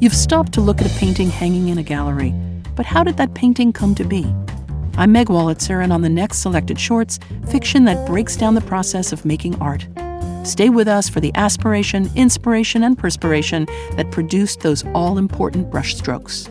You've stopped to look at a painting hanging in a gallery, but how did that painting come to be? I'm Meg Wolitzer, and on the next selected shorts, fiction that breaks down the process of making art. Stay with us for the aspiration, inspiration, and perspiration that produced those all important brushstrokes.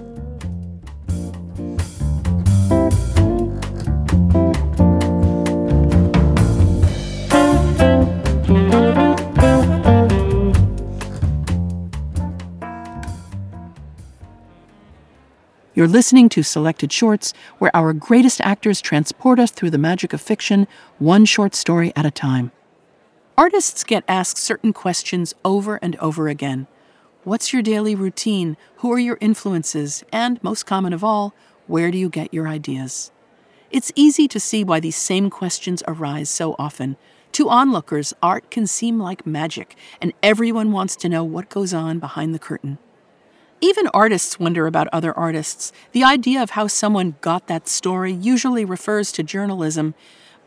You're listening to Selected Shorts, where our greatest actors transport us through the magic of fiction, one short story at a time. Artists get asked certain questions over and over again. What's your daily routine? Who are your influences? And, most common of all, where do you get your ideas? It's easy to see why these same questions arise so often. To onlookers, art can seem like magic, and everyone wants to know what goes on behind the curtain. Even artists wonder about other artists. The idea of how someone got that story usually refers to journalism.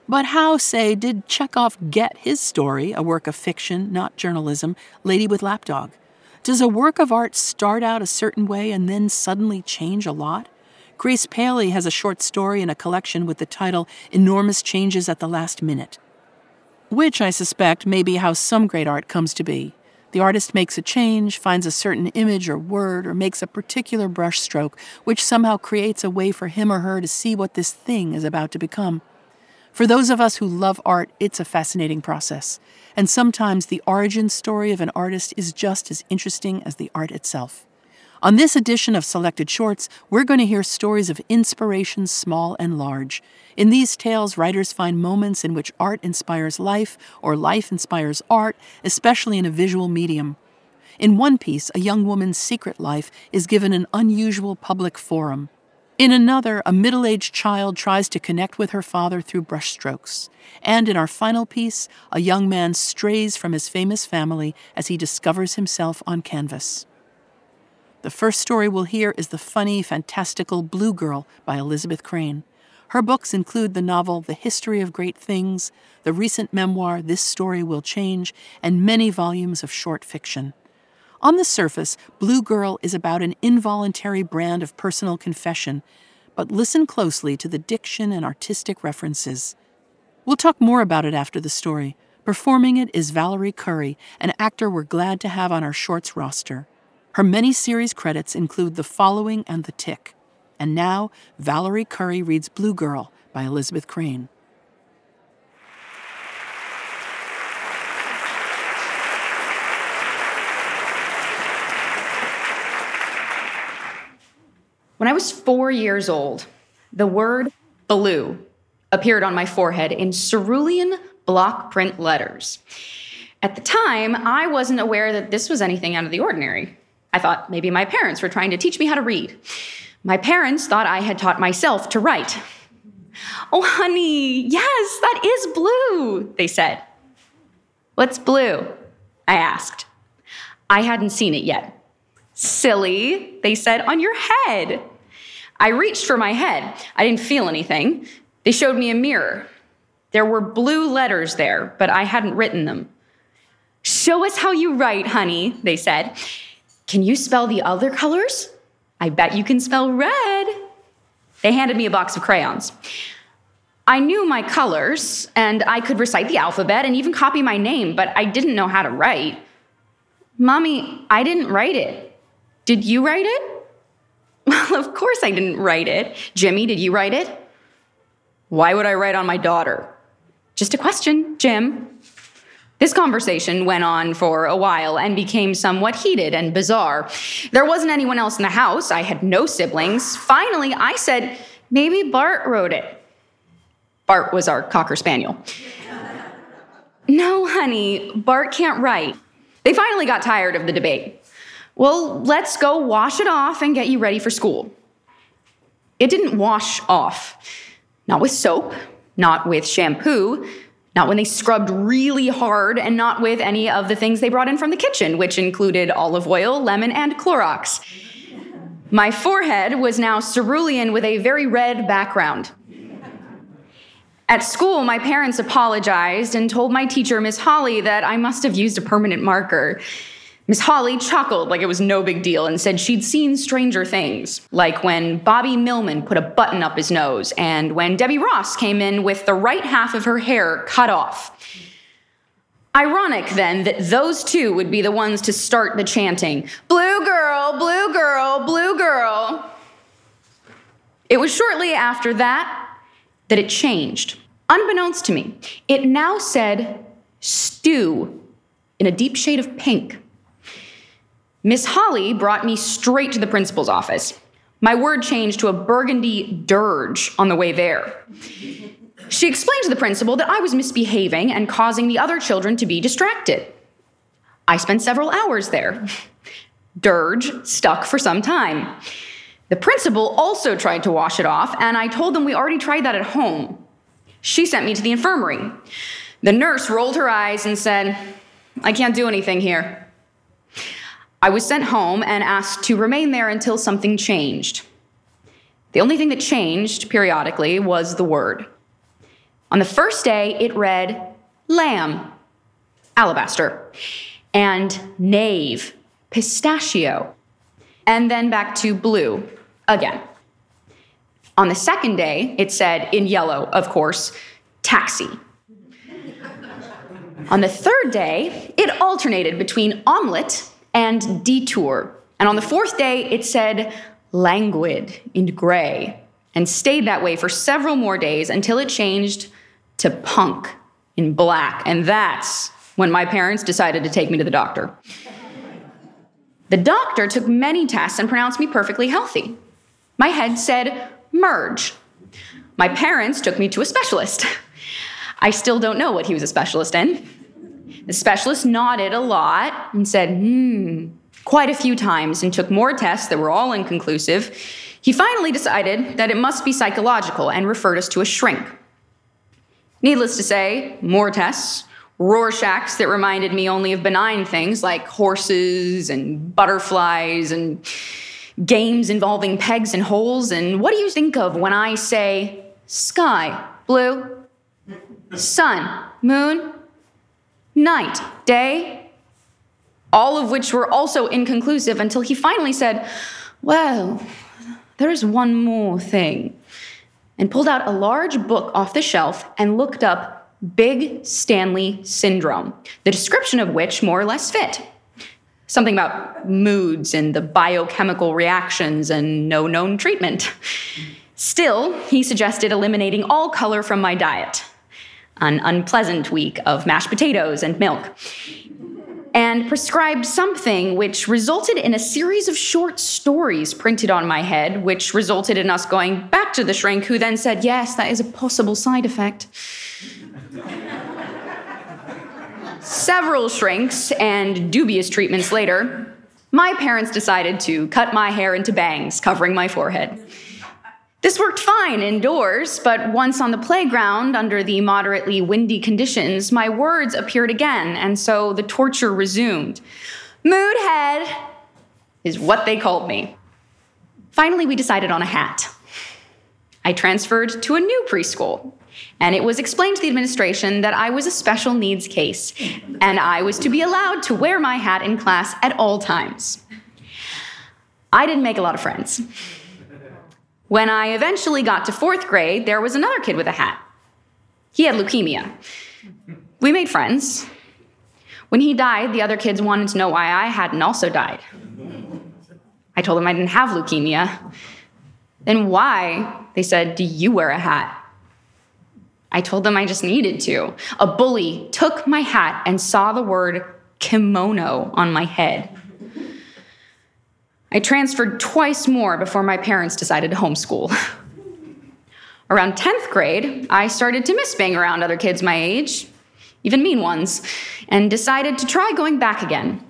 But how, say, did Chekhov get his story, a work of fiction, not journalism, Lady with Lapdog? Does a work of art start out a certain way and then suddenly change a lot? Grace Paley has a short story in a collection with the title Enormous Changes at the Last Minute, which I suspect may be how some great art comes to be. The artist makes a change, finds a certain image or word, or makes a particular brushstroke, which somehow creates a way for him or her to see what this thing is about to become. For those of us who love art, it's a fascinating process. And sometimes the origin story of an artist is just as interesting as the art itself. On this edition of Selected Shorts, we're going to hear stories of inspiration, small and large. In these tales, writers find moments in which art inspires life or life inspires art, especially in a visual medium. In one piece, a young woman's secret life is given an unusual public forum. In another, a middle aged child tries to connect with her father through brushstrokes. And in our final piece, a young man strays from his famous family as he discovers himself on canvas. The first story we'll hear is the funny, fantastical Blue Girl by Elizabeth Crane. Her books include the novel The History of Great Things, the recent memoir This Story Will Change, and many volumes of short fiction. On the surface, Blue Girl is about an involuntary brand of personal confession, but listen closely to the diction and artistic references. We'll talk more about it after the story. Performing it is Valorie Curry, an actor we're glad to have on our shorts roster. Her many series credits include The Following and The Tick. And now, Valorie Curry reads Blue Girl by Elizabeth Crane. When I was four years old, the word blue appeared on my forehead in cerulean block print letters. At the time, I wasn't aware that this was anything out of the ordinary. I thought maybe my parents were trying to teach me how to read. My parents thought I had taught myself to write. Oh, honey, yes, that is blue, they said. What's blue? I asked. I hadn't seen it yet. Silly, they said, on your head. I reached for my head. I didn't feel anything. They showed me a mirror. There were blue letters there, but I hadn't written them. Show us how you write, honey, they said. Can you spell the other colors? I bet you can spell red. They handed me a box of crayons. I knew my colors, and I could recite the alphabet and even copy my name, but I didn't know how to write. Mommy, I didn't write it. Did you write it? Well, of course I didn't write it. Jimmy, did you write it? Why would I write on my daughter? Just a question, Jim. This conversation went on for a while and became somewhat heated and bizarre. There wasn't anyone else in the house. I had no siblings. Finally, I said, maybe Bart wrote it. Bart was our Cocker Spaniel. no, honey, Bart can't write. They finally got tired of the debate. Well, let's go wash it off and get you ready for school. It didn't wash off. Not with soap, not with shampoo, not when they scrubbed really hard, and not with any of the things they brought in from the kitchen, which included olive oil, lemon, and Clorox. My forehead was now cerulean with a very red background. At school, my parents apologized and told my teacher, Miss Holly, that I must have used a permanent marker. Miss Holly chuckled like it was no big deal and said she'd seen stranger things, like when Bobby Millman put a button up his nose and when Debbie Ross came in with the right half of her hair cut off. Ironic then that those two would be the ones to start the chanting Blue girl, blue girl, blue girl. It was shortly after that that it changed. Unbeknownst to me, it now said stew in a deep shade of pink. Miss Holly brought me straight to the principal's office. My word changed to a burgundy dirge on the way there. She explained to the principal that I was misbehaving and causing the other children to be distracted. I spent several hours there. Dirge stuck for some time. The principal also tried to wash it off, and I told them we already tried that at home. She sent me to the infirmary. The nurse rolled her eyes and said, I can't do anything here. I was sent home and asked to remain there until something changed. The only thing that changed periodically was the word. On the first day, it read lamb, alabaster, and knave, pistachio, and then back to blue again. On the second day, it said in yellow, of course, taxi. On the third day, it alternated between omelet and detour. And on the fourth day, it said languid in gray and stayed that way for several more days until it changed to punk in black. And that's when my parents decided to take me to the doctor. The doctor took many tests and pronounced me perfectly healthy. My head said merge. My parents took me to a specialist. I still don't know what he was a specialist in. The specialist nodded a lot and said, hmm, quite a few times and took more tests that were all inconclusive. He finally decided that it must be psychological and referred us to a shrink. Needless to say, more tests, Rorschachs that reminded me only of benign things like horses and butterflies and games involving pegs and holes. And what do you think of when I say sky, blue, sun, moon, night, day, all of which were also inconclusive until he finally said, Well, there's one more thing, and pulled out a large book off the shelf and looked up Big Stanley Syndrome, the description of which more or less fit. Something about moods and the biochemical reactions and no known treatment. Still, he suggested eliminating all color from my diet an unpleasant week of mashed potatoes and milk, and prescribed something which resulted in a series of short stories printed on my head, which resulted in us going back to the shrink, who then said, Yes, that is a possible side effect. Several shrinks and dubious treatments later, my parents decided to cut my hair into bangs, covering my forehead. This worked fine indoors, but once on the playground, under the moderately windy conditions, my words appeared again, and so the torture resumed. Moodhead is what they called me. Finally, we decided on a hat. I transferred to a new preschool, and it was explained to the administration that I was a special needs case, and I was to be allowed to wear my hat in class at all times. I didn't make a lot of friends. When I eventually got to fourth grade, there was another kid with a hat. He had leukemia. We made friends. When he died, the other kids wanted to know why I hadn't also died. I told them I didn't have leukemia. Then why? They said, Do you wear a hat? I told them I just needed to. A bully took my hat and saw the word kimono on my head. I transferred twice more before my parents decided to homeschool. around 10th grade, I started to miss being around other kids my age, even mean ones, and decided to try going back again.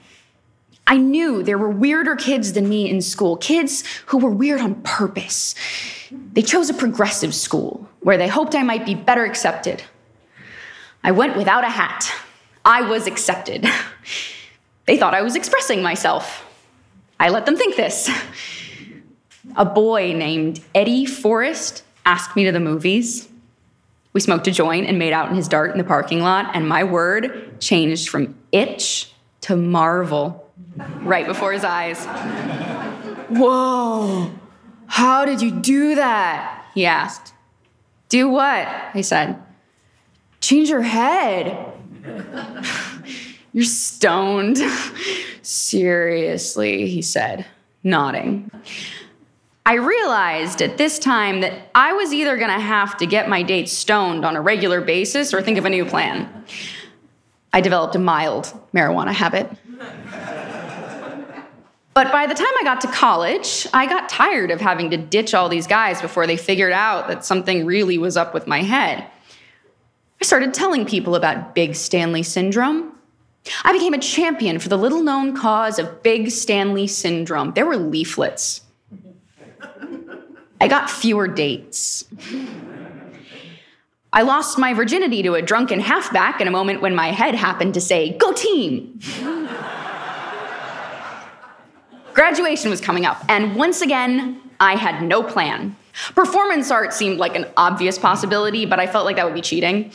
I knew there were weirder kids than me in school, kids who were weird on purpose. They chose a progressive school where they hoped I might be better accepted. I went without a hat. I was accepted. They thought I was expressing myself. I let them think this. A boy named Eddie Forrest asked me to the movies. We smoked a joint and made out in his dart in the parking lot, and my word changed from itch to marvel. right before his eyes. Whoa, how did you do that? He asked. Do what? I said. Change your head. You're stoned. Seriously, he said, nodding. I realized at this time that I was either gonna have to get my date stoned on a regular basis or think of a new plan. I developed a mild marijuana habit. But by the time I got to college, I got tired of having to ditch all these guys before they figured out that something really was up with my head. I started telling people about Big Stanley Syndrome. I became a champion for the little known cause of Big Stanley Syndrome. There were leaflets. I got fewer dates. I lost my virginity to a drunken halfback in a moment when my head happened to say, Go team! Graduation was coming up, and once again, I had no plan. Performance art seemed like an obvious possibility, but I felt like that would be cheating.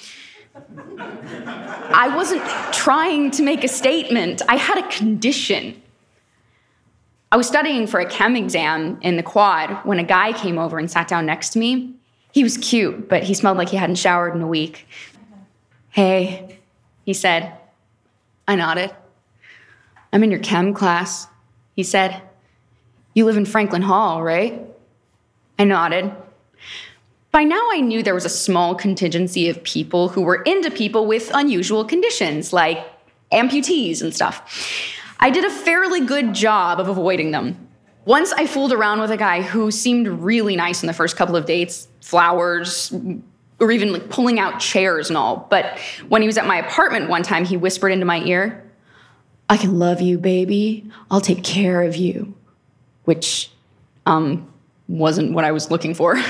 I wasn't trying to make a statement, I had a condition. I was studying for a chem exam in the quad when a guy came over and sat down next to me. He was cute, but he smelled like he hadn't showered in a week. Hey, he said. I nodded. I'm in your chem class. He said, You live in Franklin Hall, right? I nodded. By now, I knew there was a small contingency of people who were into people with unusual conditions, like amputees and stuff. I did a fairly good job of avoiding them. Once I fooled around with a guy who seemed really nice in the first couple of dates flowers, or even like pulling out chairs and all. But when he was at my apartment one time, he whispered into my ear, I can love you, baby. I'll take care of you. Which um, wasn't what I was looking for.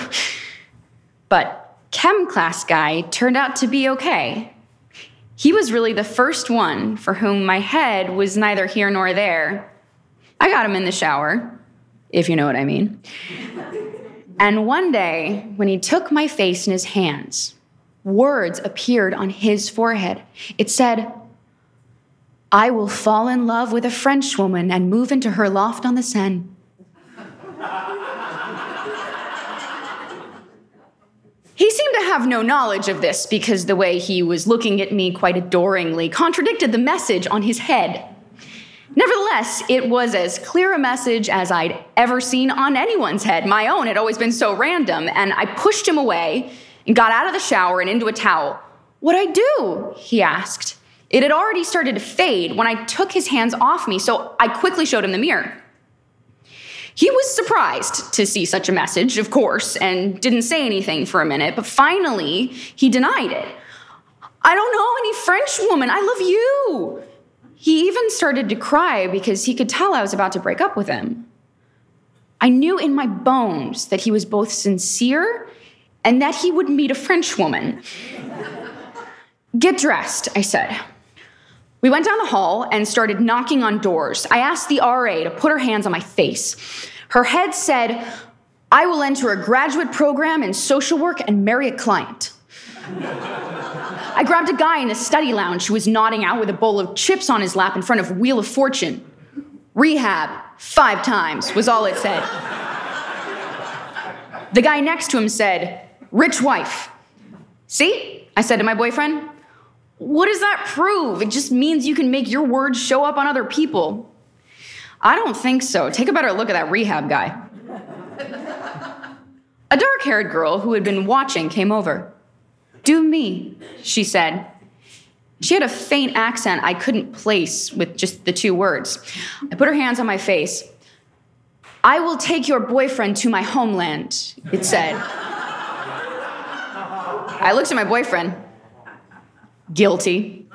but chem class guy turned out to be okay. He was really the first one for whom my head was neither here nor there. I got him in the shower, if you know what I mean. and one day, when he took my face in his hands, words appeared on his forehead. It said, I will fall in love with a French woman and move into her loft on the Seine. He seemed to have no knowledge of this because the way he was looking at me quite adoringly contradicted the message on his head. Nevertheless, it was as clear a message as I'd ever seen on anyone's head. My own had always been so random, and I pushed him away and got out of the shower and into a towel. What'd I do? He asked. It had already started to fade when I took his hands off me, so I quickly showed him the mirror. He was surprised to see such a message, of course, and didn't say anything for a minute, but finally he denied it. I don't know any French woman. I love you. He even started to cry because he could tell I was about to break up with him. I knew in my bones that he was both sincere and that he would meet a French woman. Get dressed, I said. We went down the hall and started knocking on doors. I asked the RA to put her hands on my face. Her head said, I will enter a graduate program in social work and marry a client. I grabbed a guy in the study lounge who was nodding out with a bowl of chips on his lap in front of Wheel of Fortune. Rehab, five times, was all it said. The guy next to him said, Rich wife. See? I said to my boyfriend. What does that prove? It just means you can make your words show up on other people. I don't think so. Take a better look at that rehab guy. a dark haired girl who had been watching came over. Do me, she said. She had a faint accent I couldn't place with just the two words. I put her hands on my face. I will take your boyfriend to my homeland, it said. I looked at my boyfriend. Guilty.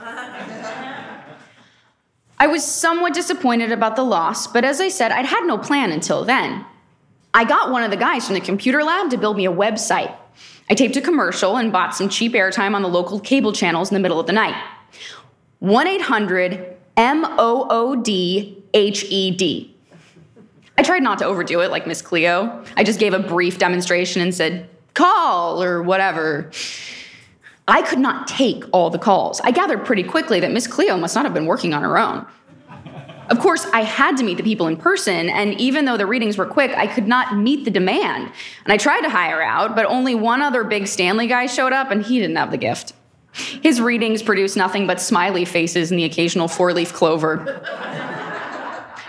I was somewhat disappointed about the loss, but as I said, I'd had no plan until then. I got one of the guys from the computer lab to build me a website. I taped a commercial and bought some cheap airtime on the local cable channels in the middle of the night. 1 800 M O O D H E D. I tried not to overdo it like Miss Cleo. I just gave a brief demonstration and said, call or whatever. I could not take all the calls. I gathered pretty quickly that Miss Cleo must not have been working on her own. Of course, I had to meet the people in person, and even though the readings were quick, I could not meet the demand. And I tried to hire out, but only one other big Stanley guy showed up, and he didn't have the gift. His readings produced nothing but smiley faces and the occasional four leaf clover.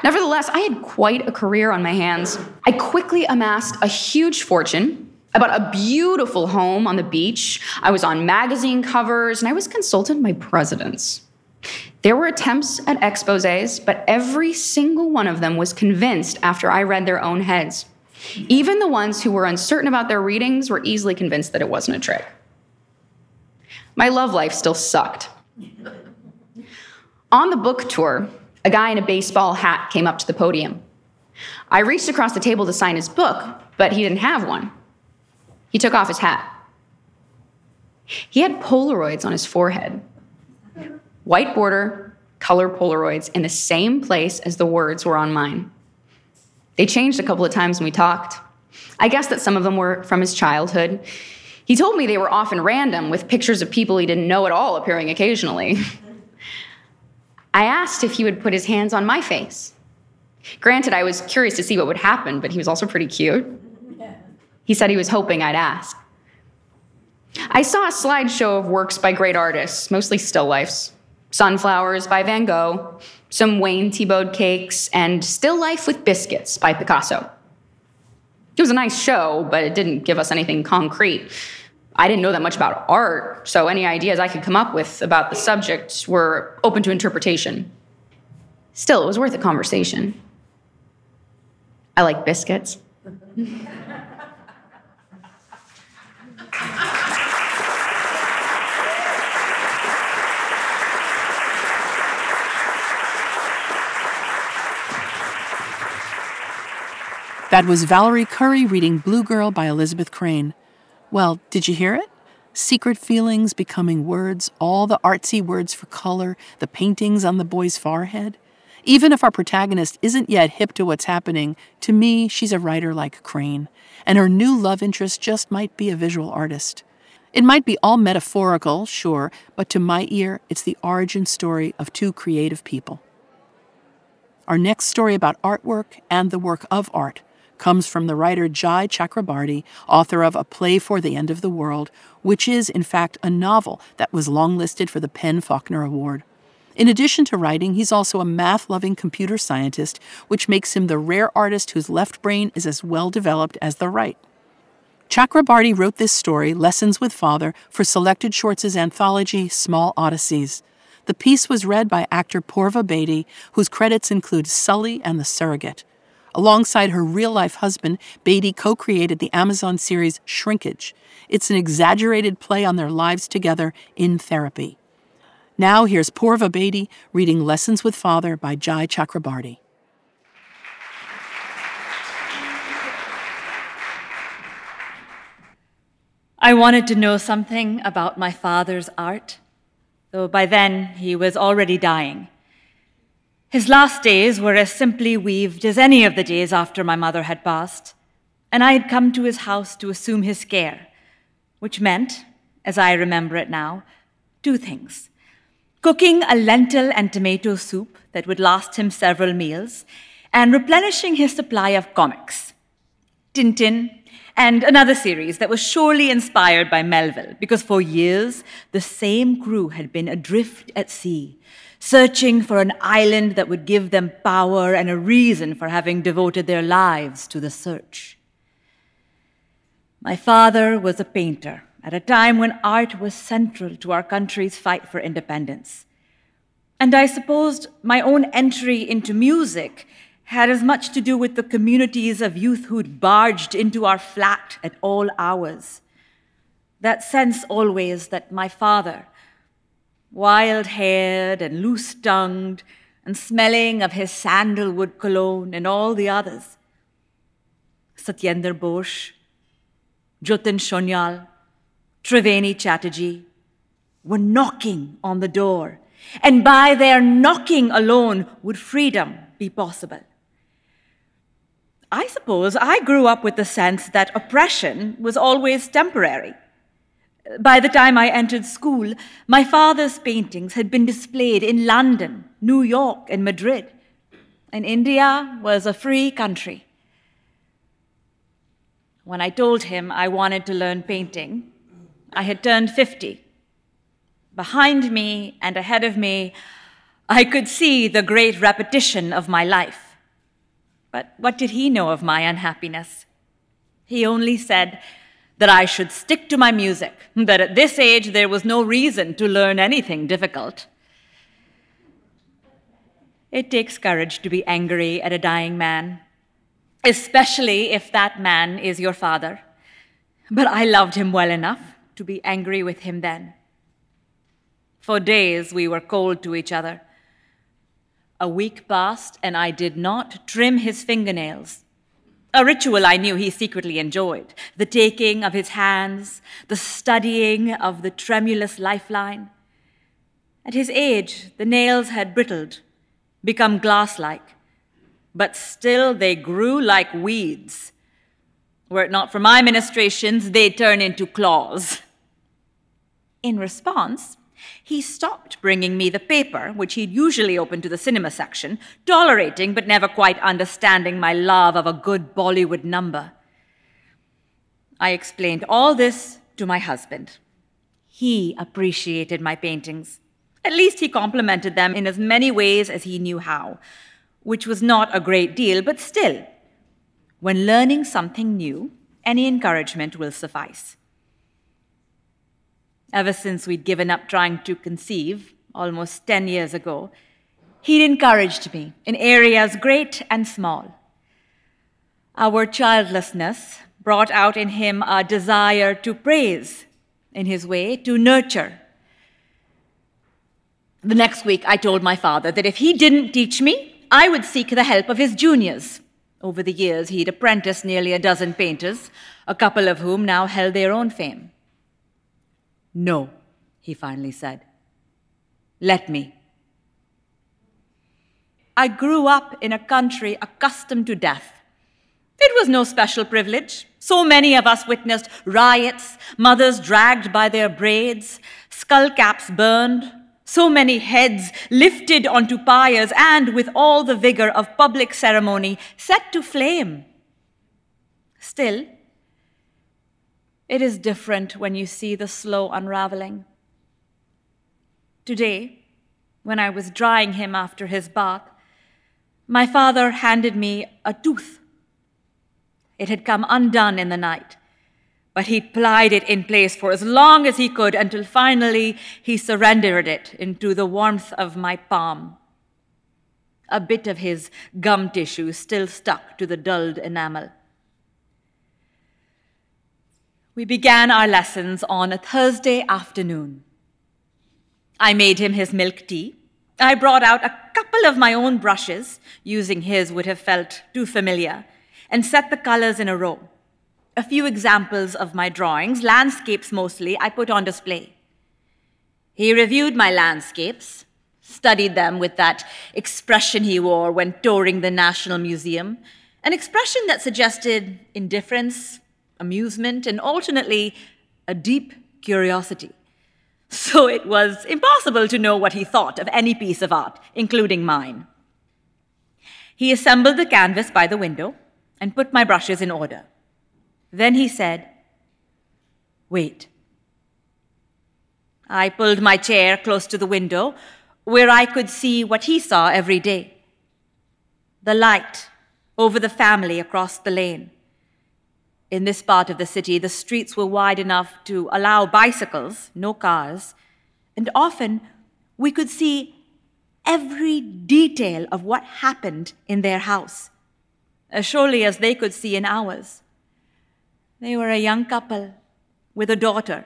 Nevertheless, I had quite a career on my hands. I quickly amassed a huge fortune. I bought a beautiful home on the beach. I was on magazine covers, and I was consulted by presidents. There were attempts at exposes, but every single one of them was convinced after I read their own heads. Even the ones who were uncertain about their readings were easily convinced that it wasn't a trick. My love life still sucked. On the book tour, a guy in a baseball hat came up to the podium. I reached across the table to sign his book, but he didn't have one. He took off his hat. He had Polaroids on his forehead white border, color Polaroids in the same place as the words were on mine. They changed a couple of times when we talked. I guess that some of them were from his childhood. He told me they were often random, with pictures of people he didn't know at all appearing occasionally. I asked if he would put his hands on my face. Granted, I was curious to see what would happen, but he was also pretty cute. He said he was hoping I'd ask. I saw a slideshow of works by great artists, mostly still lifes. Sunflowers by Van Gogh, some Wayne Thiebaud cakes, and Still Life with Biscuits by Picasso. It was a nice show, but it didn't give us anything concrete. I didn't know that much about art, so any ideas I could come up with about the subject were open to interpretation. Still, it was worth a conversation. I like biscuits. That was Valorie Curry reading Blue Girl by Elizabeth Crane. Well, did you hear it? Secret feelings becoming words, all the artsy words for color, the paintings on the boy's forehead. Even if our protagonist isn't yet hip to what's happening, to me, she's a writer like Crane, and her new love interest just might be a visual artist. It might be all metaphorical, sure, but to my ear, it's the origin story of two creative people. Our next story about artwork and the work of art comes from the writer Jai Chakrabarti, author of A Play for the End of the World, which is, in fact, a novel that was longlisted for the PEN Faulkner Award. In addition to writing, he's also a math loving computer scientist, which makes him the rare artist whose left brain is as well developed as the right. Chakrabarti wrote this story, Lessons with Father, for Selected Shorts' anthology, Small Odysseys. The piece was read by actor Purva Bedi, whose credits include Sully and The Surrogate. Alongside her real life husband, Bedi co created the Amazon series Shrinkage. It's an exaggerated play on their lives together in therapy. Now, here's Purva Bedi reading Lessons with Father by Jai Chakrabarti. I wanted to know something about my father's art, though by then he was already dying. His last days were as simply weaved as any of the days after my mother had passed, and I had come to his house to assume his care, which meant, as I remember it now, two things cooking a lentil and tomato soup that would last him several meals, and replenishing his supply of comics. Tintin, and another series that was surely inspired by Melville, because for years the same crew had been adrift at sea, searching for an island that would give them power and a reason for having devoted their lives to the search. My father was a painter at a time when art was central to our country's fight for independence. And I supposed my own entry into music had as much to do with the communities of youth who'd barged into our flat at all hours. That sense always that my father, wild haired and loose tongued, and smelling of his sandalwood cologne and all the others. Satyendra Bose, Jatin Sonyal, Triveni Chatterjee were knocking on the door, and by their knocking alone would freedom be possible. I suppose I grew up with the sense that oppression was always temporary by the time I entered school, my father's paintings had been displayed in London, New York, and Madrid, and India was a free country. When I told him I wanted to learn painting, I had turned 50. Behind me and ahead of me, I could see the great repetition of my life. But what did he know of my unhappiness? He only said that I should stick to my music, that at this age there was no reason to learn anything difficult. It takes courage to be angry at a dying man, especially if that man is your father. But I loved him well enough to be angry with him then. For days we were cold to each other. A week passed, and I did not trim his fingernails. A ritual I knew he secretly enjoyed the taking of his hands, the studying of the tremulous lifeline. At his age, the nails had brittled become glass like, but still they grew like weeds. Were it not for my ministrations, they'd turn into claws. In response, he stopped bringing me the paper, which he'd usually open to the cinema section, tolerating but never quite understanding my love of a good Bollywood number. I explained all this to my husband. He appreciated my paintings. At least he complimented them in as many ways as he knew how, which was not a great deal, but still, when learning something new, any encouragement will suffice. Ever since we'd given up trying to conceive, almost 10 years ago, he'd encouraged me in areas great and small. Our childlessness brought out in him a desire to praise, in his way, to nurture, the next week, I told my father that if he didn't teach me, I would seek the help of his juniors. Over the years, he'd apprenticed nearly a dozen painters, a couple of whom now held their own fame. No, he finally said. Let me. I grew up in a country accustomed to death. It was no special privilege. So many of us witnessed riots, mothers dragged by their braids, skull caps burned, so many heads lifted onto pyres and, with all the vigor of public ceremony, set to flame. Still, it is different when you see the slow unraveling. Today, when I was drying him after his bath, my father handed me a tooth. It had come undone in the night but he plied it in place for as long as he could until finally he surrendered it into the warmth of my palm. A bit of his gum tissue still stuck to the dulled enamel. We began our lessons on a Thursday afternoon. I made him his milk tea. I brought out a couple of my own brushes, using his would have felt too familiar, and set the colors in a row a few examples of my drawings, landscapes mostly, I put on display. He reviewed my landscapes, studied them with that expression he wore when touring the National Museum, an expression that suggested indifference, amusement, and alternately a deep curiosity. So it was impossible to know what he thought of any piece of art, including mine. He assembled the canvas by the window and put my brushes in order. Then he said, Wait. I pulled my chair close to the window where I could see what he saw every day the light over the family across the lane. In this part of the city, the streets were wide enough to allow bicycles, no cars, and often we could see every detail of what happened in their house, as surely as they could see in ours. They were a young couple with a daughter.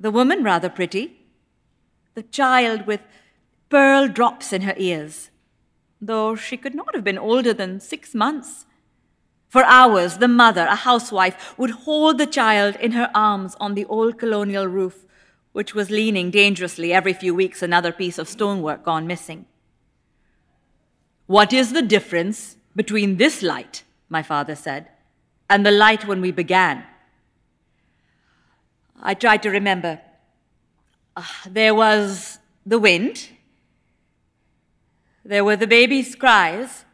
The woman rather pretty, the child with pearl drops in her ears, though she could not have been older than six months. For hours, the mother, a housewife, would hold the child in her arms on the old colonial roof, which was leaning dangerously every few weeks, another piece of stonework gone missing. What is the difference between this light, my father said, and the light when we began. I tried to remember. Uh, there was the wind, There were the baby's cries.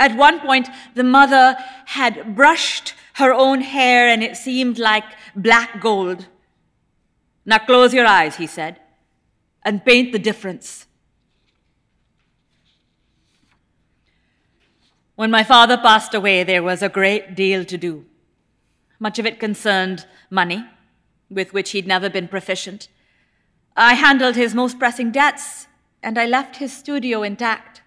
At one point, the mother had brushed her own hair and it seemed like black gold. Now close your eyes, he said, and paint the difference. When my father passed away, there was a great deal to do. Much of it concerned money, with which he'd never been proficient. I handled his most pressing debts, and I left his studio intact.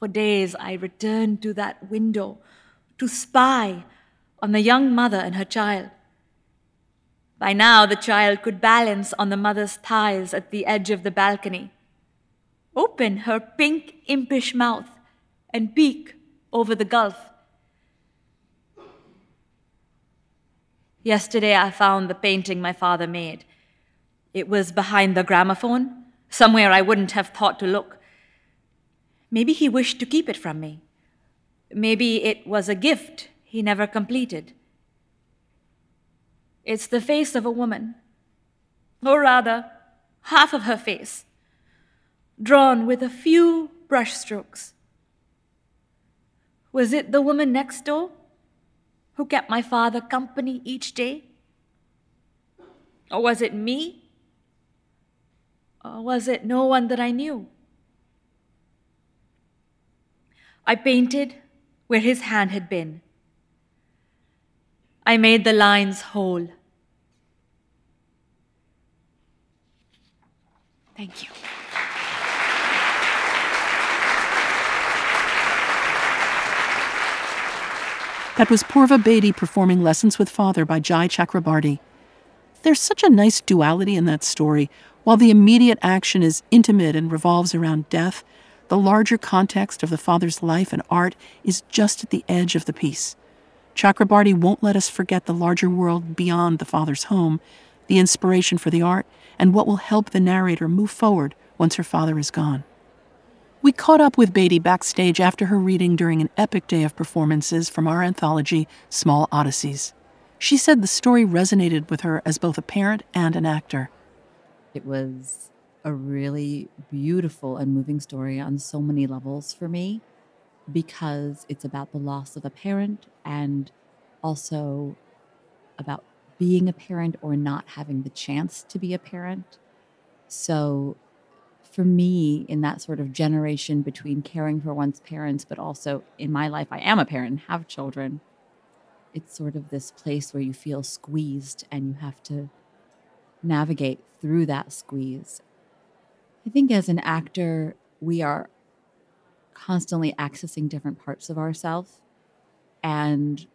For days, I returned to that window to spy on the young mother and her child. By now, the child could balance on the mother's thighs at the edge of the balcony, open her pink, impish mouth and peek over the gulf. Yesterday, I found the painting my father made. It was behind the gramophone, somewhere I wouldn't have thought to look. Maybe he wished to keep it from me. Maybe it was a gift he never completed. It's the face of a woman, or rather, half of her face, drawn with a few brushstrokes. Was it the woman next door who kept my father company each day? Or was it me? Or was it no one that I knew? I painted where his hand had been. I made the lines whole. Thank you. That was Purva Bedi performing Lessons with Father by Jai Chakrabarti. There's such a nice duality in that story. While the immediate action is intimate and revolves around death, the larger context of the father's life and art is just at the edge of the piece. Chakrabarti won't let us forget the larger world beyond the father's home, the inspiration for the art, and what will help the narrator move forward once her father is gone. We caught up with Bedi backstage after her reading during an epic day of performances from our anthology, Small Odysseys. She said the story resonated with her as both a parent and an actor. It was a really beautiful and moving story on so many levels for me because it's about the loss of a parent and also about being a parent or not having the chance to be a parent. So for me in that sort of generation between caring for one's parents, but also in my life, I am a parent and have children. It's sort of this place where you feel squeezed and you have to navigate through that squeeze. I think as an actor, we are constantly accessing different parts of ourselves. And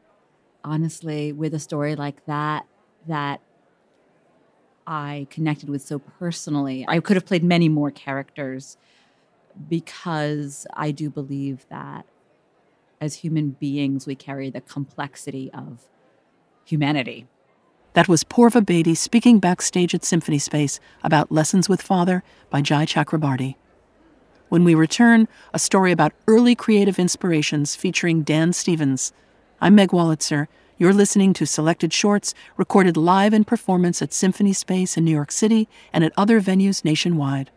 honestly, with a story like that, that I connected with so personally. I could have played many more characters because I do believe that as human beings, we carry the complexity of humanity. That was Purva Bedi speaking backstage at Symphony Space about Lessons with Father by Jai Chakrabarti. When we return, a story about early creative inspirations featuring Dan Stevens. I'm Meg Wolitzer. You're listening to selected shorts recorded live in performance at Symphony Space in New York City and at other venues nationwide.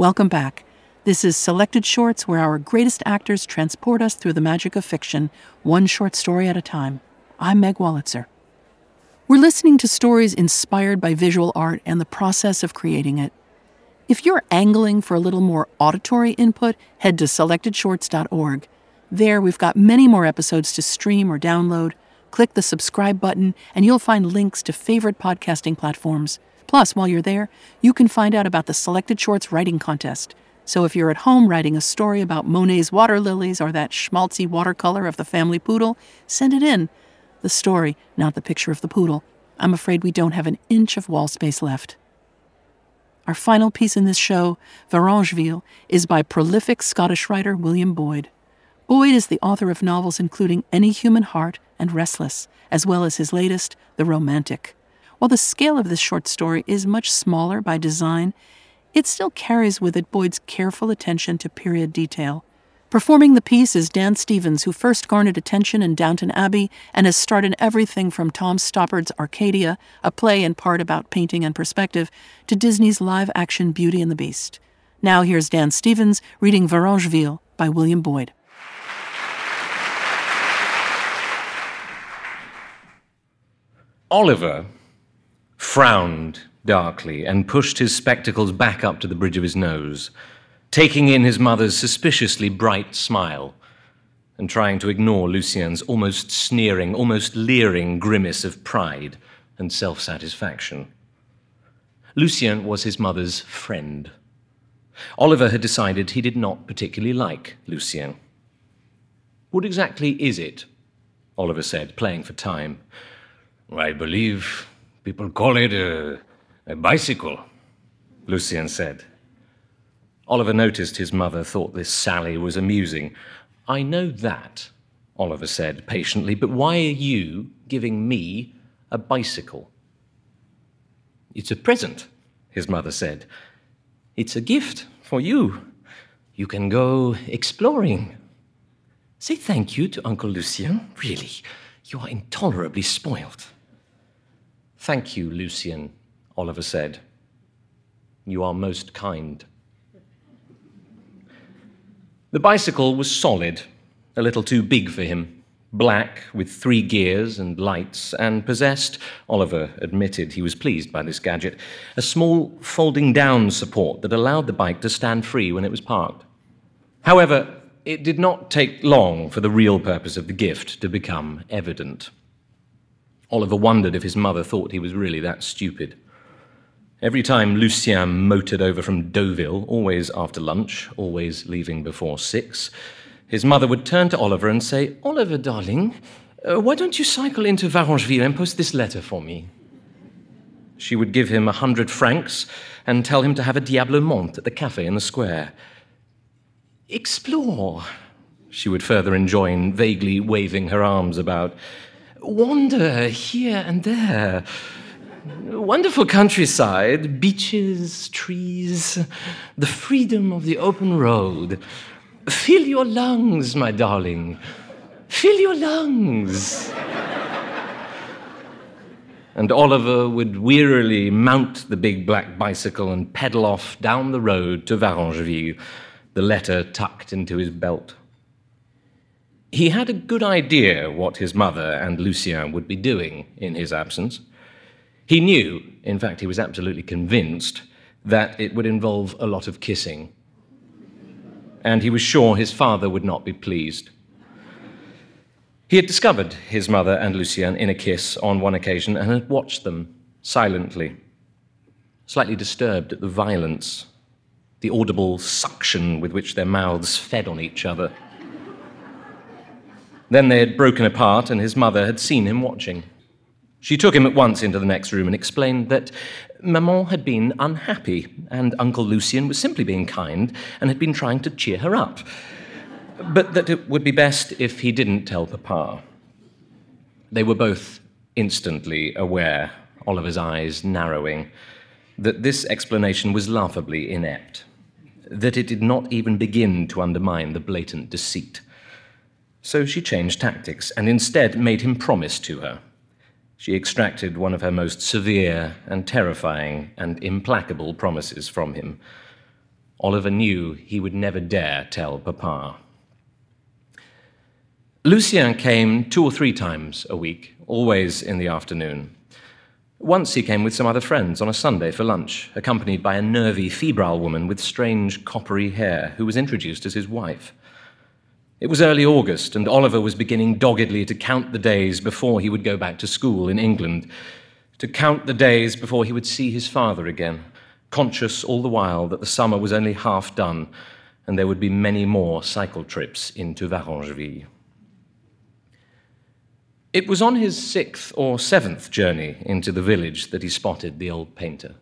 Welcome back. This is Selected Shorts, where our greatest actors transport us through the magic of fiction, one short story at a time. I'm Meg Wolitzer. We're listening to stories inspired by visual art and the process of creating it. If you're angling for a little more auditory input, head to selectedshorts.org. There, we've got many more episodes to stream or download. Click the subscribe button, and you'll find links to favorite podcasting platforms. Plus, while you're there, you can find out about the Selected Shorts Writing Contest. So if you're at home writing a story about Monet's water lilies or that schmaltzy watercolor of the family poodle, send it in. The story, not the picture of the poodle. I'm afraid we don't have an inch of wall space left. Our final piece in this show, Varengeville, is by prolific Scottish writer William Boyd. Boyd is the author of novels including Any Human Heart and Restless, as well as his latest, The Romantic. While the scale of this short story is much smaller by design, it still carries with it Boyd's careful attention to period detail. Performing the piece is Dan Stevens, who first garnered attention in Downton Abbey and has starred in everything from Tom Stoppard's Arcadia, a play in part about painting and perspective, to Disney's live action Beauty and the Beast. Now here's Dan Stevens reading Varengeville by William Boyd. Oliver frowned darkly and pushed his spectacles back up to the bridge of his nose, taking in his mother's suspiciously bright smile and trying to ignore Lucien's almost sneering, almost leering grimace of pride and self satisfaction. Lucien was his mother's friend. Oliver had decided he did not particularly like Lucien. What exactly is it? Oliver said, playing for time. I believe people call it a, a bicycle, Lucien said. Oliver noticed his mother thought this sally was amusing. I know that, Oliver said patiently, but why are you giving me a bicycle? It's a present, his mother said. It's a gift for you. You can go exploring. Say thank you to Uncle Lucien. Really, you are intolerably spoiled. Thank you, Lucien, Oliver said. You are most kind. The bicycle was solid, a little too big for him, black with three gears and lights, and possessed, Oliver admitted he was pleased by this gadget, a small folding down support that allowed the bike to stand free when it was parked. However, it did not take long for the real purpose of the gift to become evident. Oliver wondered if his mother thought he was really that stupid. Every time Lucien motored over from Deauville, always after lunch, always leaving before six, his mother would turn to Oliver and say, Oliver, darling, uh, why don't you cycle into Varengeville and post this letter for me? She would give him a hundred francs and tell him to have a diabolo menthe at the cafe in the square. Explore, she would further enjoin, vaguely waving her arms about wander here and there. Wonderful countryside, beaches, trees, the freedom of the open road. Fill your lungs, my darling. Fill your lungs. and Oliver would wearily mount the big black bicycle and pedal off down the road to Varengeville, the letter tucked into his belt. He had a good idea what his mother and Lucien would be doing in his absence. He knew, in fact, he was absolutely convinced, that it would involve a lot of kissing. And he was sure his father would not be pleased. He had discovered his mother and Lucien in a kiss on one occasion and had watched them silently, slightly disturbed at the violence, the audible suction with which their mouths fed on each other. Then they had broken apart, and his mother had seen him watching. She took him at once into the next room and explained that Maman had been unhappy, and Uncle Lucien was simply being kind and had been trying to cheer her up, but that it would be best if he didn't tell Papa. They were both instantly aware, Oliver's eyes narrowing, that this explanation was laughably inept, that it did not even begin to undermine the blatant deceit. So she changed tactics and instead made him promise to her. She extracted one of her most severe and terrifying and implacable promises from him. Oliver knew he would never dare tell Papa. Lucien came two or three times a week, always in the afternoon. Once he came with some other friends on a Sunday for lunch, accompanied by a nervy, febrile woman with strange, coppery hair who was introduced as his wife. It was early August, and Oliver was beginning doggedly to count the days before he would go back to school in England, to count the days before he would see his father again, conscious all the while that the summer was only half done and there would be many more cycle trips into Varengeville. It was on his sixth or seventh journey into the village that he spotted the old painter.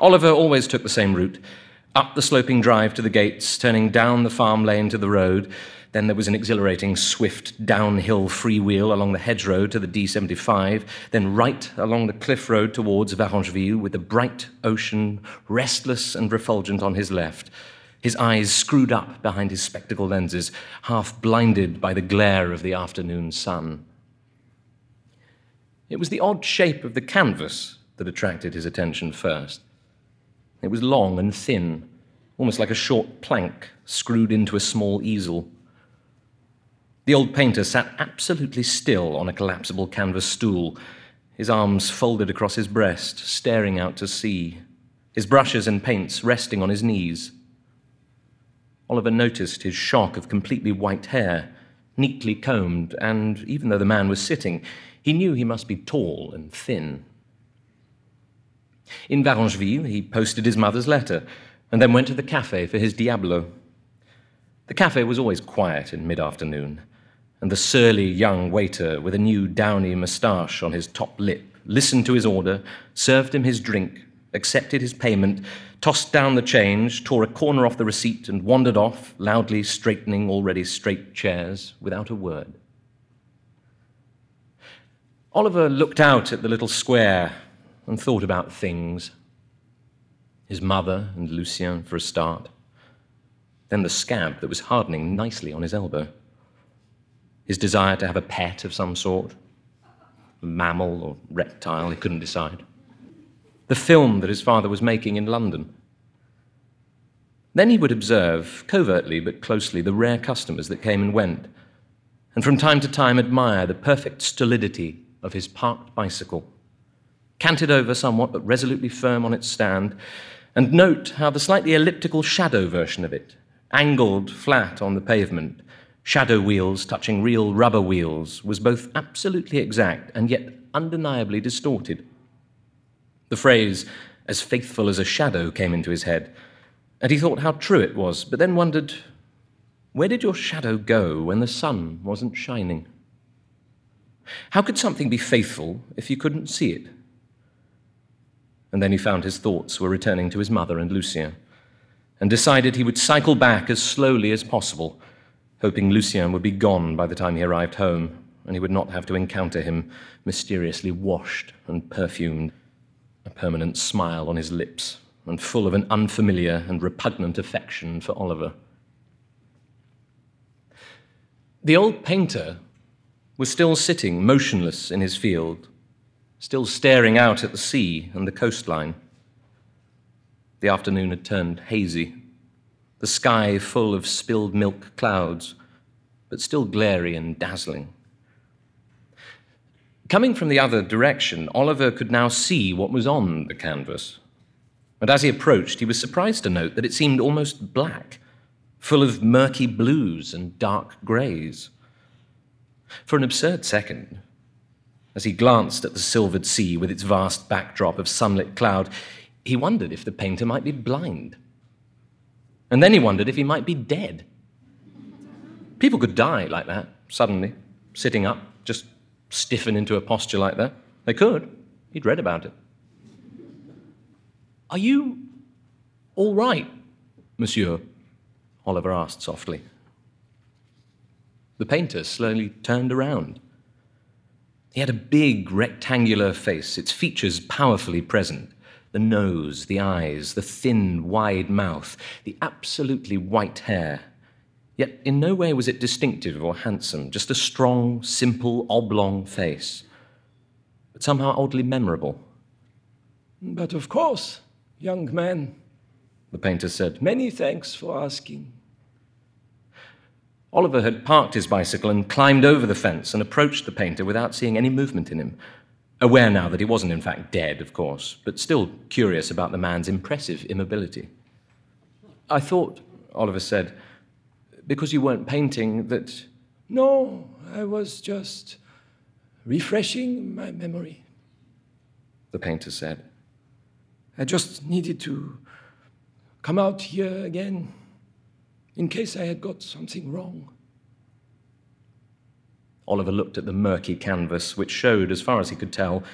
Oliver always took the same route up the sloping drive to the gates, turning down the farm lane to the road. Then there was an exhilarating, swift downhill freewheel along the hedgerow to the D75, then right along the cliff road towards Varengeville with the bright ocean, restless and refulgent on his left, his eyes screwed up behind his spectacle lenses, half blinded by the glare of the afternoon sun. It was the odd shape of the canvas that attracted his attention first. It was long and thin, almost like a short plank screwed into a small easel. The old painter sat absolutely still on a collapsible canvas stool, his arms folded across his breast, staring out to sea, his brushes and paints resting on his knees. Oliver noticed his shock of completely white hair, neatly combed, and even though the man was sitting, he knew he must be tall and thin. In Varengeville, he posted his mother's letter and then went to the cafe for his Diabolo. The cafe was always quiet in mid afternoon, and the surly young waiter with a new downy moustache on his top lip listened to his order, served him his drink, accepted his payment, tossed down the change, tore a corner off the receipt, and wandered off, loudly straightening already straight chairs without a word. Oliver looked out at the little square and thought about things. His mother and Lucien, for a start. Then the scab that was hardening nicely on his elbow. His desire to have a pet of some sort, mammal or reptile, he couldn't decide. The film that his father was making in London. Then he would observe, covertly but closely, the rare customers that came and went, and from time to time admire the perfect stolidity of his parked bicycle canted over somewhat but resolutely firm on its stand, and note how the slightly elliptical shadow version of it, angled flat on the pavement, shadow wheels touching real rubber wheels, was both absolutely exact and yet undeniably distorted. The phrase, as faithful as a shadow, came into his head, and he thought how true it was, but then wondered, where did your shadow go when the sun wasn't shining? How could something be faithful if you couldn't see it? And then he found his thoughts were returning to his mother and Lucien, and decided he would cycle back as slowly as possible, hoping Lucien would be gone by the time he arrived home, and he would not have to encounter him mysteriously washed and perfumed, a permanent smile on his lips, and full of an unfamiliar and repugnant affection for Oliver. The old painter was still sitting motionless in his field, still staring out at the sea and the coastline. The afternoon had turned hazy, the sky full of spilled milk clouds, but still glary and dazzling. Coming from the other direction, Oliver could now see what was on the canvas. And as he approached, he was surprised to note that it seemed almost black, full of murky blues and dark greys. For an absurd second, as he glanced at the silvered sea with its vast backdrop of sunlit cloud, he wondered if the painter might be blind. And then he wondered if he might be dead. People could die like that, suddenly, sitting up, just stiffen into a posture like that. They could. He'd read about it. Are you all right, monsieur? Oliver asked softly. The painter slowly turned around. He had a big rectangular face, its features powerfully present the nose, the eyes, the thin, wide mouth, the absolutely white hair. Yet in no way was it distinctive or handsome, just a strong, simple, oblong face, but somehow oddly memorable. But of course, young man, the painter said, many thanks for asking. Oliver had parked his bicycle and climbed over the fence and approached the painter without seeing any movement in him. Aware now that he wasn't, in fact, dead, of course, but still curious about the man's impressive immobility. I thought, Oliver said, because you weren't painting, that. No, I was just refreshing my memory, the painter said. I just needed to come out here again in case I had got something wrong. Oliver looked at the murky canvas, which showed, as far as he could tell,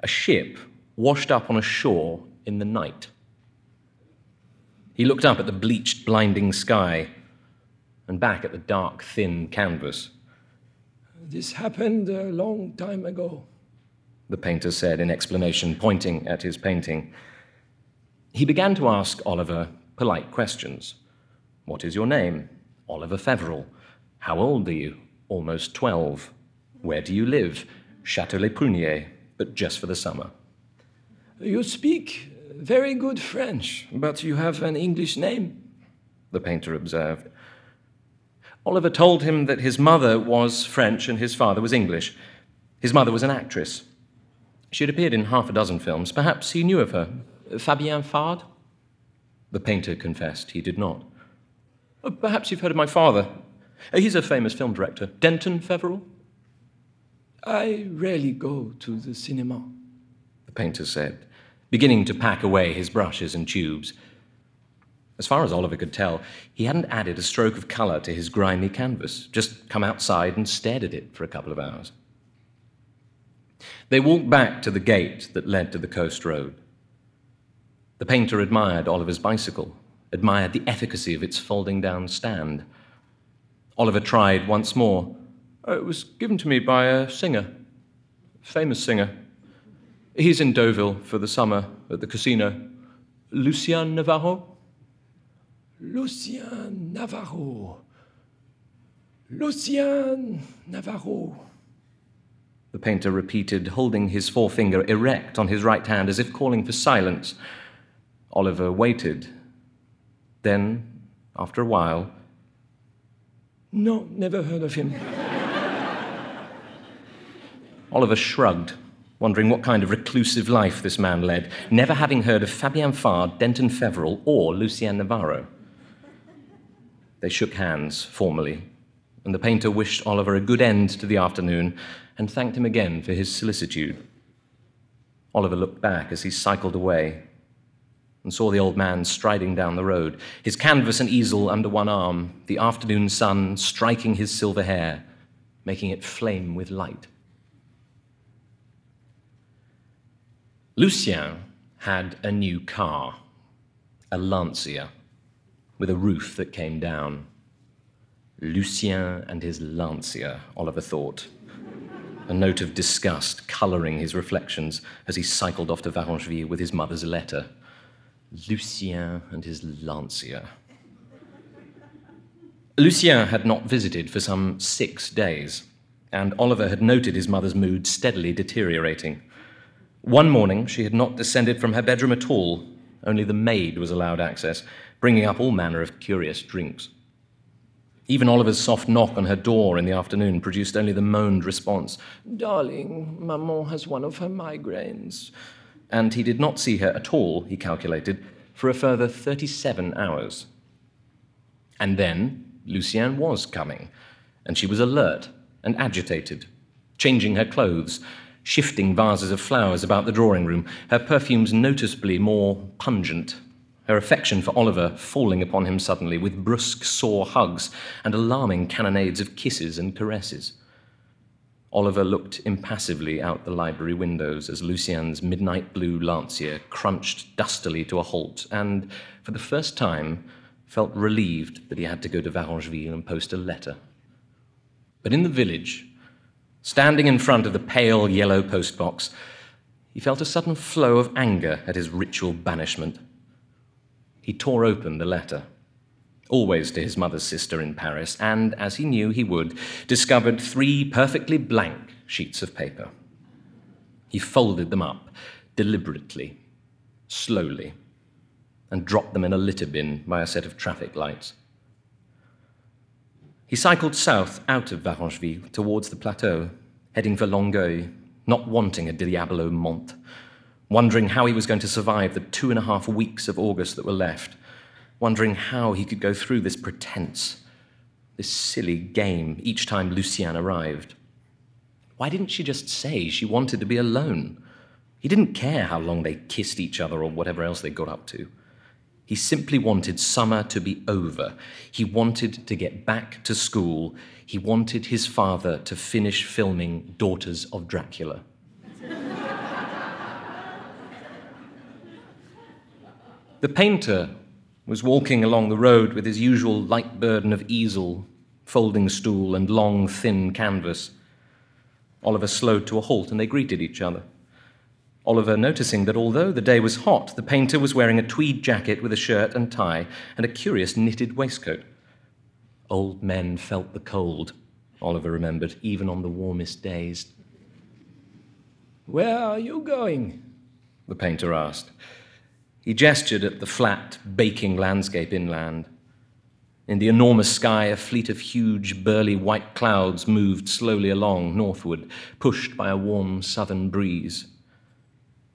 a ship washed up on a shore in the night. He looked up at the bleached, blinding sky and back at the dark, thin canvas. This happened a long time ago, the painter said in explanation, pointing at his painting. He began to ask Oliver polite questions. What is your name? Oliver Feverel. How old are you? Almost 12. Where do you live? Chateau Les Pruniers, but just for the summer. You speak very good French, but you have an English name, the painter observed. Oliver told him that his mother was French and his father was English. His mother was an actress. She had appeared in half a dozen films. Perhaps he knew of her. Fabienne Fard? The painter confessed he did not. Oh, perhaps you've heard of my father. Uh, he's a famous film director. Denton Feverel? I rarely go to the cinema, the painter said, beginning to pack away his brushes and tubes. As far as Oliver could tell, he hadn't added a stroke of colour to his grimy canvas, just come outside and stared at it for a couple of hours. They walked back to the gate that led to the coast road. The painter admired Oliver's bicycle, admired the efficacy of its folding down stand. Oliver tried once more. Oh, it was given to me by a singer, famous singer. He's in Deauville for the summer at the casino. Lucien Navarro? Lucien Navarro. Lucien Navarro. The painter repeated, holding his forefinger erect on his right hand as if calling for silence. Oliver waited. Then, after a while, No, never heard of him. Oliver shrugged, wondering what kind of reclusive life this man led, never having heard of Fabienne Fard, Denton Feverel, or Lucien Navarro. They shook hands formally, and the painter wished Oliver a good end to the afternoon and thanked him again for his solicitude. Oliver looked back as he cycled away and saw the old man striding down the road, his canvas and easel under one arm, the afternoon sun striking his silver hair, making it flame with light. Lucien had a new car, a Lancia with a roof that came down. Lucien and his Lancia, Oliver thought, a note of disgust colouring his reflections as he cycled off to Varengeville with his mother's letter. Lucien and his Lancia. Lucien had not visited for some six days, and Oliver had noted his mother's mood steadily deteriorating. One morning, she had not descended from her bedroom at all, only the maid was allowed access, bringing up all manner of curious drinks. Even Oliver's soft knock on her door in the afternoon produced only the moaned response Darling, Maman has one of her migraines. And he did not see her at all, he calculated, for a further 37 hours. And then Lucien was coming, and she was alert and agitated, changing her clothes, shifting vases of flowers about the drawing room, her perfumes noticeably more pungent her affection for Oliver falling upon him suddenly with brusque, sore hugs and alarming cannonades of kisses and caresses. Oliver looked impassively out the library windows as Lucien's midnight blue Lancia crunched dustily to a halt, and, for the first time, felt relieved that he had to go to Varengeville and post a letter. But in the village, standing in front of the pale yellow postbox, he felt a sudden flow of anger at his ritual banishment. He tore open the letter, always to his mother's sister in Paris, and, as he knew he would, discovered three perfectly blank sheets of paper. He folded them up deliberately, slowly, and dropped them in a litter bin by a set of traffic lights. He cycled south out of Varengeville towards the plateau, heading for Longueil, not wanting a Diabolo menthe wondering how he was going to survive the two and a half weeks of August that were left, wondering how he could go through this pretense, this silly game each time Lucien arrived. Why didn't she just say she wanted to be alone? He didn't care how long they kissed each other or whatever else they got up to. He simply wanted summer to be over. He wanted to get back to school. He wanted his father to finish filming Daughters of Dracula. The painter was walking along the road with his usual light burden of easel, folding stool, and long, thin canvas. Oliver slowed to a halt and they greeted each other. Oliver noticing that although the day was hot, the painter was wearing a tweed jacket with a shirt and tie and a curious knitted waistcoat. Old men felt the cold, Oliver remembered, even on the warmest days. Where are you going? The painter asked. He gestured at the flat, baking landscape inland. In the enormous sky, a fleet of huge, burly white clouds moved slowly along northward, pushed by a warm southern breeze.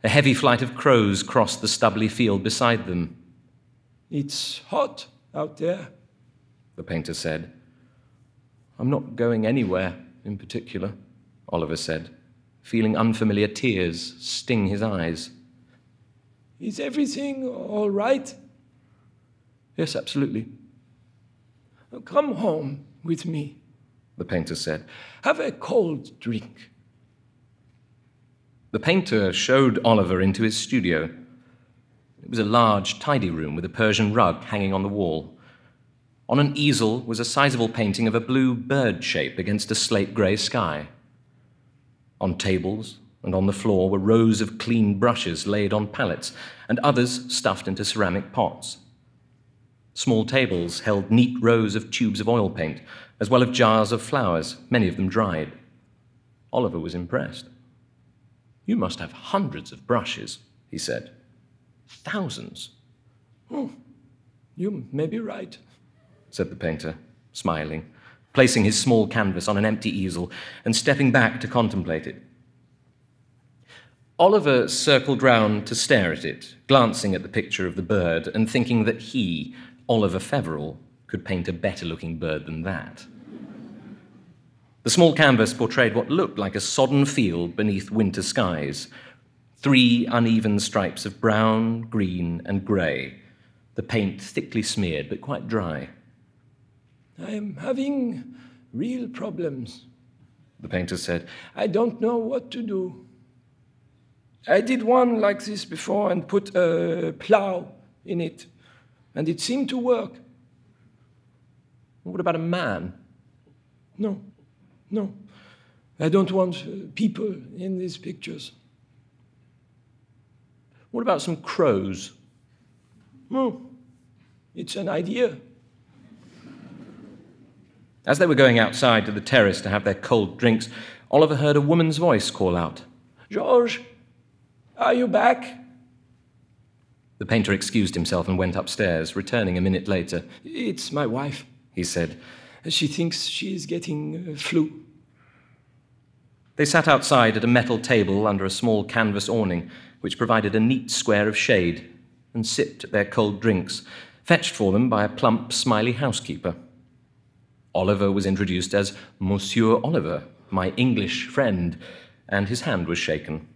A heavy flight of crows crossed the stubbly field beside them. It's hot out there, the painter said. I'm not going anywhere in particular, Oliver said, feeling unfamiliar tears sting his eyes. Is everything all right? Yes, absolutely. Come home with me, the painter said. Have a cold drink. The painter showed Oliver into his studio. It was a large, tidy room with a Persian rug hanging on the wall. On an easel was a sizable painting of a blue bird shape against a slate grey sky. On tables and on the floor were rows of clean brushes laid on pallets, and others stuffed into ceramic pots. Small tables held neat rows of tubes of oil paint, as well as jars of flowers, many of them dried. Oliver was impressed. You must have hundreds of brushes, he said. Thousands. Oh, you may be right, said the painter, smiling, placing his small canvas on an empty easel and stepping back to contemplate it. Oliver circled round to stare at it, glancing at the picture of the bird and thinking that he, Oliver Feverel, could paint a better looking bird than that. The small canvas portrayed what looked like a sodden field beneath winter skies. Three uneven stripes of brown, green, and grey, the paint thickly smeared but quite dry. I'm having real problems, the painter said. I don't know what to do. I did one like this before and put a plow in it, and it seemed to work. What about a man? No. No, I don't want uh, people in these pictures. What about some crows? Oh, it's an idea. As they were going outside to the terrace to have their cold drinks, Oliver heard a woman's voice call out, George, are you back? The painter excused himself and went upstairs, returning a minute later. It's my wife, he said. She thinks she is getting uh, flu. They sat outside at a metal table under a small canvas awning, which provided a neat square of shade, and sipped at their cold drinks, fetched for them by a plump, smiley housekeeper. Oliver was introduced as Monsieur Oliver, my English friend, and his hand was shaken.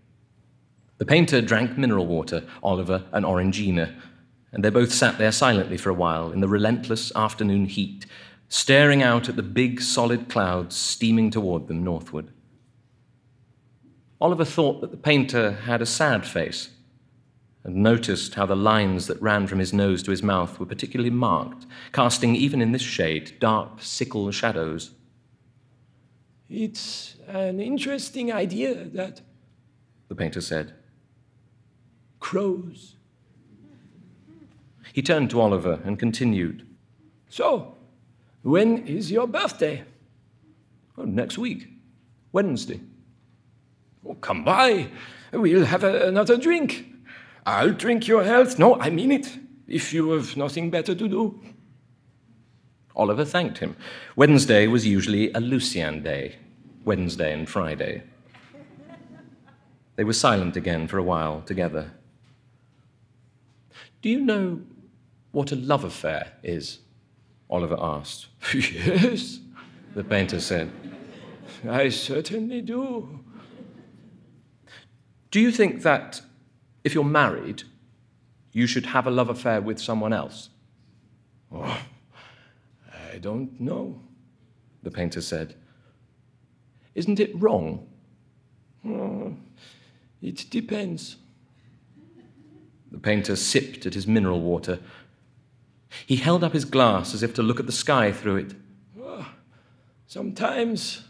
The painter drank mineral water, Oliver an orangina, and they both sat there silently for a while in the relentless afternoon heat, staring out at the big solid clouds steaming toward them northward. Oliver thought that the painter had a sad face and noticed how the lines that ran from his nose to his mouth were particularly marked, casting, even in this shade, dark sickle shadows. It's an interesting idea, that, the painter said. Crows. He turned to Oliver and continued. So, when is your birthday? Oh, next week, Wednesday. Oh, come by. We'll have a, another drink. I'll drink your health. No, I mean it. If you have nothing better to do. Oliver thanked him. Wednesday was usually a Lucien day, Wednesday and Friday. They were silent again for a while together. Do you know what a love affair is? Oliver asked. Yes, the painter said. I certainly do. Do you think that if you're married, you should have a love affair with someone else? Oh, I don't know, the painter said. Isn't it wrong? Oh, it depends. The painter sipped at his mineral water. He held up his glass as if to look at the sky through it. Oh, sometimes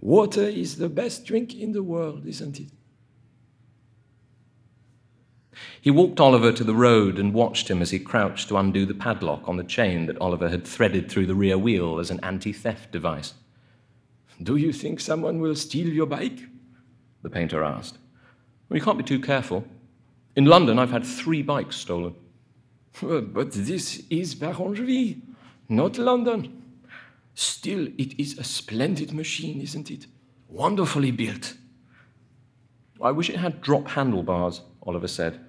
water is the best drink in the world, isn't it? He walked Oliver to the road and watched him as he crouched to undo the padlock on the chain that Oliver had threaded through the rear wheel as an anti theft device. Do you think someone will steal your bike? The painter asked. Well, you can't be too careful. In London, I've had three bikes stolen. But this is Varengeville, not London. Still, it is a splendid machine, isn't it? Wonderfully built. I wish it had drop handlebars, Oliver said.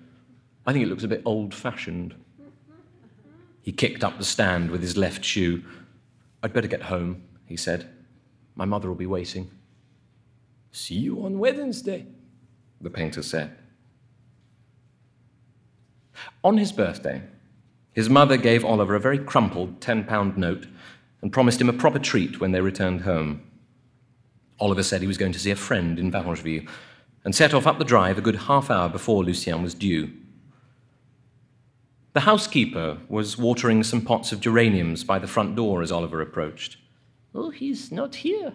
I think it looks a bit old fashioned. He kicked up the stand with his left shoe. I'd better get home, he said. My mother will be waiting. See you on Wednesday, the painter said. On his birthday, his mother gave Oliver a very crumpled £10 note and promised him a proper treat when they returned home. Oliver said he was going to see a friend in Varengeville and set off up the drive a good half hour before Lucien was due. The housekeeper was watering some pots of geraniums by the front door as Oliver approached. Oh, he's not here,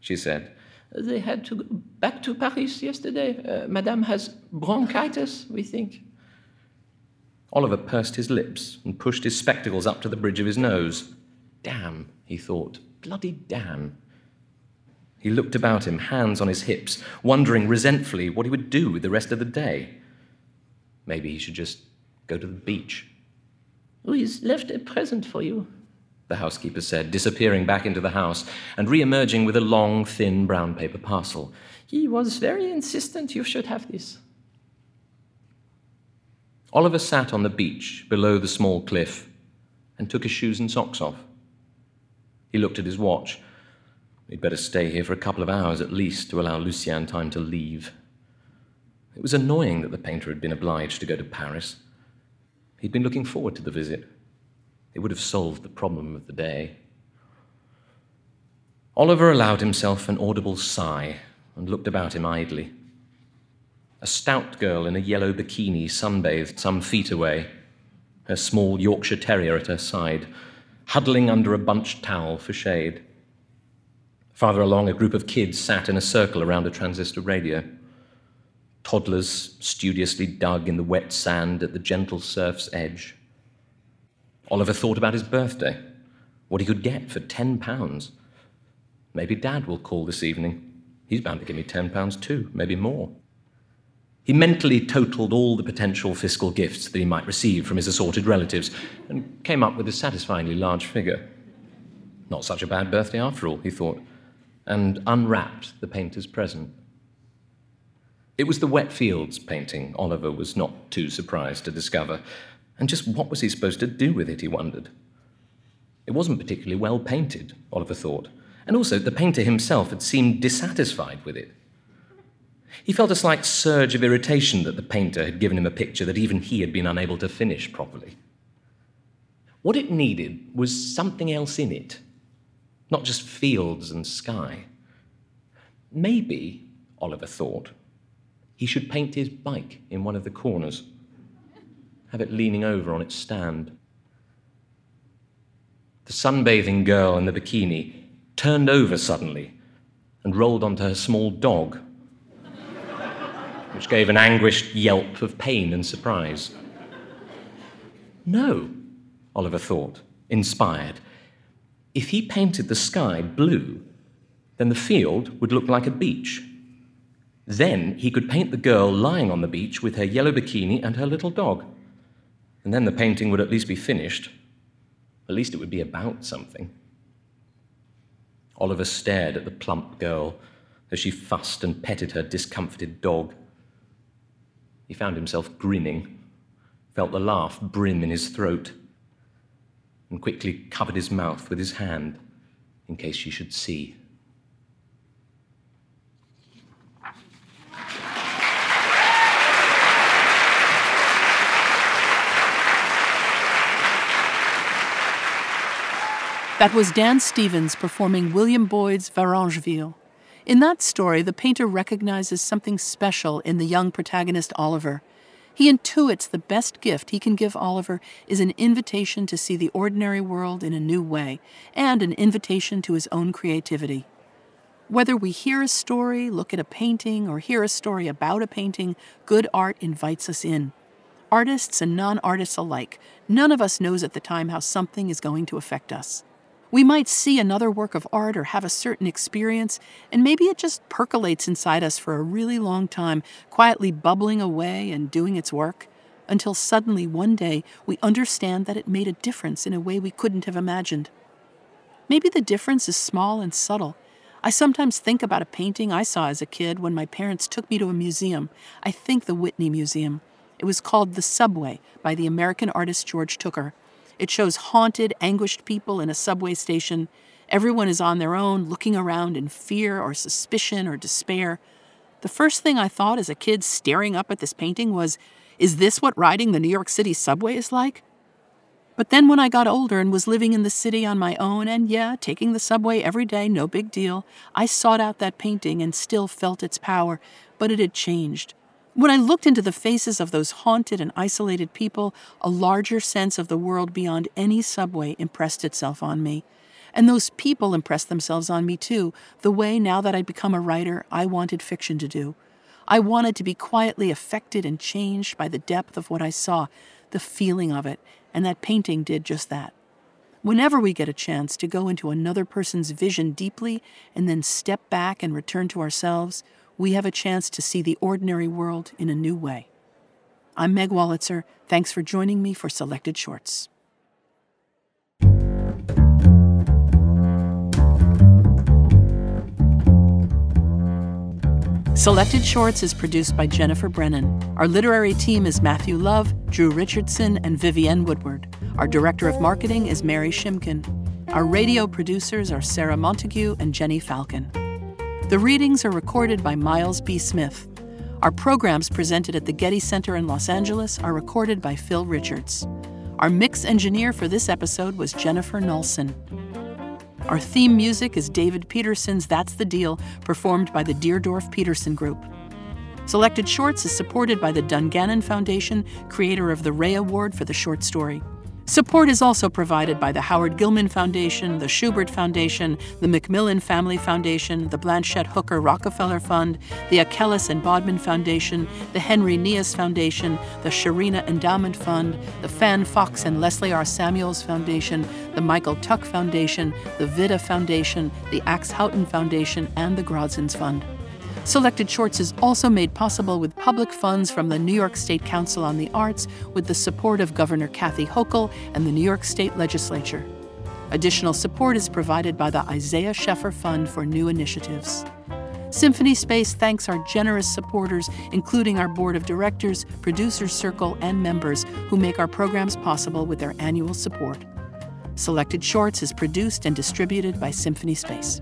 she said. They had to go back to Paris yesterday. Uh, Madame has bronchitis, we think. Oliver pursed his lips and pushed his spectacles up to the bridge of his nose. Damn, he thought. Bloody damn. He looked about him, hands on his hips, wondering resentfully what he would do with the rest of the day. Maybe he should just Go to the beach. He's left a present for you, the housekeeper said, disappearing back into the house and re emerging with a long, thin brown paper parcel. He was very insistent you should have this. Oliver sat on the beach below the small cliff and took his shoes and socks off. He looked at his watch. He'd better stay here for a couple of hours at least to allow Lucien time to leave. It was annoying that the painter had been obliged to go to Paris. He'd been looking forward to the visit. It would have solved the problem of the day. Oliver allowed himself an audible sigh and looked about him idly. A stout girl in a yellow bikini sunbathed some feet away, her small Yorkshire Terrier at her side, huddling under a bunched towel for shade. Farther along, a group of kids sat in a circle around a transistor radio. Toddlers studiously dug in the wet sand at the gentle surf's edge. Oliver thought about his birthday, what he could get for ten pounds. Maybe Dad will call this evening. He's bound to give me ten pounds too, maybe more. He mentally totaled all the potential fiscal gifts that he might receive from his assorted relatives and came up with a satisfyingly large figure. Not such a bad birthday after all, he thought, and unwrapped the painter's present. It was the wet fields painting Oliver was not too surprised to discover. And just what was he supposed to do with it, he wondered. It wasn't particularly well painted, Oliver thought, and also the painter himself had seemed dissatisfied with it. He felt a slight surge of irritation that the painter had given him a picture that even he had been unable to finish properly. What it needed was something else in it, not just fields and sky. Maybe, Oliver thought, he should paint his bike in one of the corners, have it leaning over on its stand. The sunbathing girl in the bikini turned over suddenly and rolled onto her small dog, which gave an anguished yelp of pain and surprise. No, Oliver thought, inspired. If he painted the sky blue, then the field would look like a beach. Then he could paint the girl lying on the beach with her yellow bikini and her little dog. And then the painting would at least be finished. At least it would be about something. Oliver stared at the plump girl as she fussed and petted her discomfited dog. He found himself grinning, felt the laugh brim in his throat, and quickly covered his mouth with his hand in case she should see. That was Dan Stevens performing William Boyd's Varengeville. In that story, the painter recognizes something special in the young protagonist Oliver. He intuits the best gift he can give Oliver is an invitation to see the ordinary world in a new way and an invitation to his own creativity. Whether we hear a story, look at a painting, or hear a story about a painting, good art invites us in. Artists and non artists alike, none of us knows at the time how something is going to affect us. We might see another work of art or have a certain experience, and maybe it just percolates inside us for a really long time, quietly bubbling away and doing its work, until suddenly one day we understand that it made a difference in a way we couldn't have imagined. Maybe the difference is small and subtle. I sometimes think about a painting I saw as a kid when my parents took me to a museum. I think the Whitney Museum. It was called The Subway by the American artist George Tooker. It shows haunted, anguished people in a subway station. Everyone is on their own, looking around in fear or suspicion or despair. The first thing I thought as a kid staring up at this painting was, is this what riding the New York City subway is like? But then when I got older and was living in the city on my own, and yeah, taking the subway every day, no big deal, I sought out that painting and still felt its power, but it had changed. When I looked into the faces of those haunted and isolated people, a larger sense of the world beyond any subway impressed itself on me. And those people impressed themselves on me too, the way now that I'd become a writer, I wanted fiction to do. I wanted to be quietly affected and changed by the depth of what I saw, the feeling of it, and that painting did just that. Whenever we get a chance to go into another person's vision deeply and then step back and return to ourselves, we have a chance to see the ordinary world in a new way. I'm Meg Wolitzer. Thanks for joining me for Selected Shorts. Selected Shorts is produced by Jennifer Brennan. Our literary team is Matthew Love, Drew Richardson, and Vivienne Woodward. Our director of marketing is Mary Shimkin. Our radio producers are Sarah Montague and Jenny Falcon. The readings are recorded by Miles B. Smith. Our programs presented at the Getty Center in Los Angeles are recorded by Phil Richards. Our mix engineer for this episode was Jennifer Nolson. Our theme music is David Peterson's That's the Deal, performed by the Deardorff Peterson Group. Selected Shorts is supported by the Dungannon Foundation, creator of the Rea Award for the short story. Support is also provided by the Howard Gilman Foundation, the Shubert Foundation, the Macmillan Family Foundation, the Blanchette Hooker Rockefeller Fund, the Achelis and Bodman Foundation, the Henry Nias Foundation, the Sharina Endowment Fund, the Fan Fox and Leslie R. Samuels Foundation, the Michael Tuck Foundation, the Vida Foundation, the Axe Houghton Foundation, and the Grodzins Fund. Selected Shorts is also made possible with public funds from the New York State Council on the Arts with the support of Governor Kathy Hochul and the New York State Legislature. Additional support is provided by the Isaiah Sheffer Fund for New Initiatives. Symphony Space thanks our generous supporters, including our board of directors, producers circle, and members who make our programs possible with their annual support. Selected Shorts is produced and distributed by Symphony Space.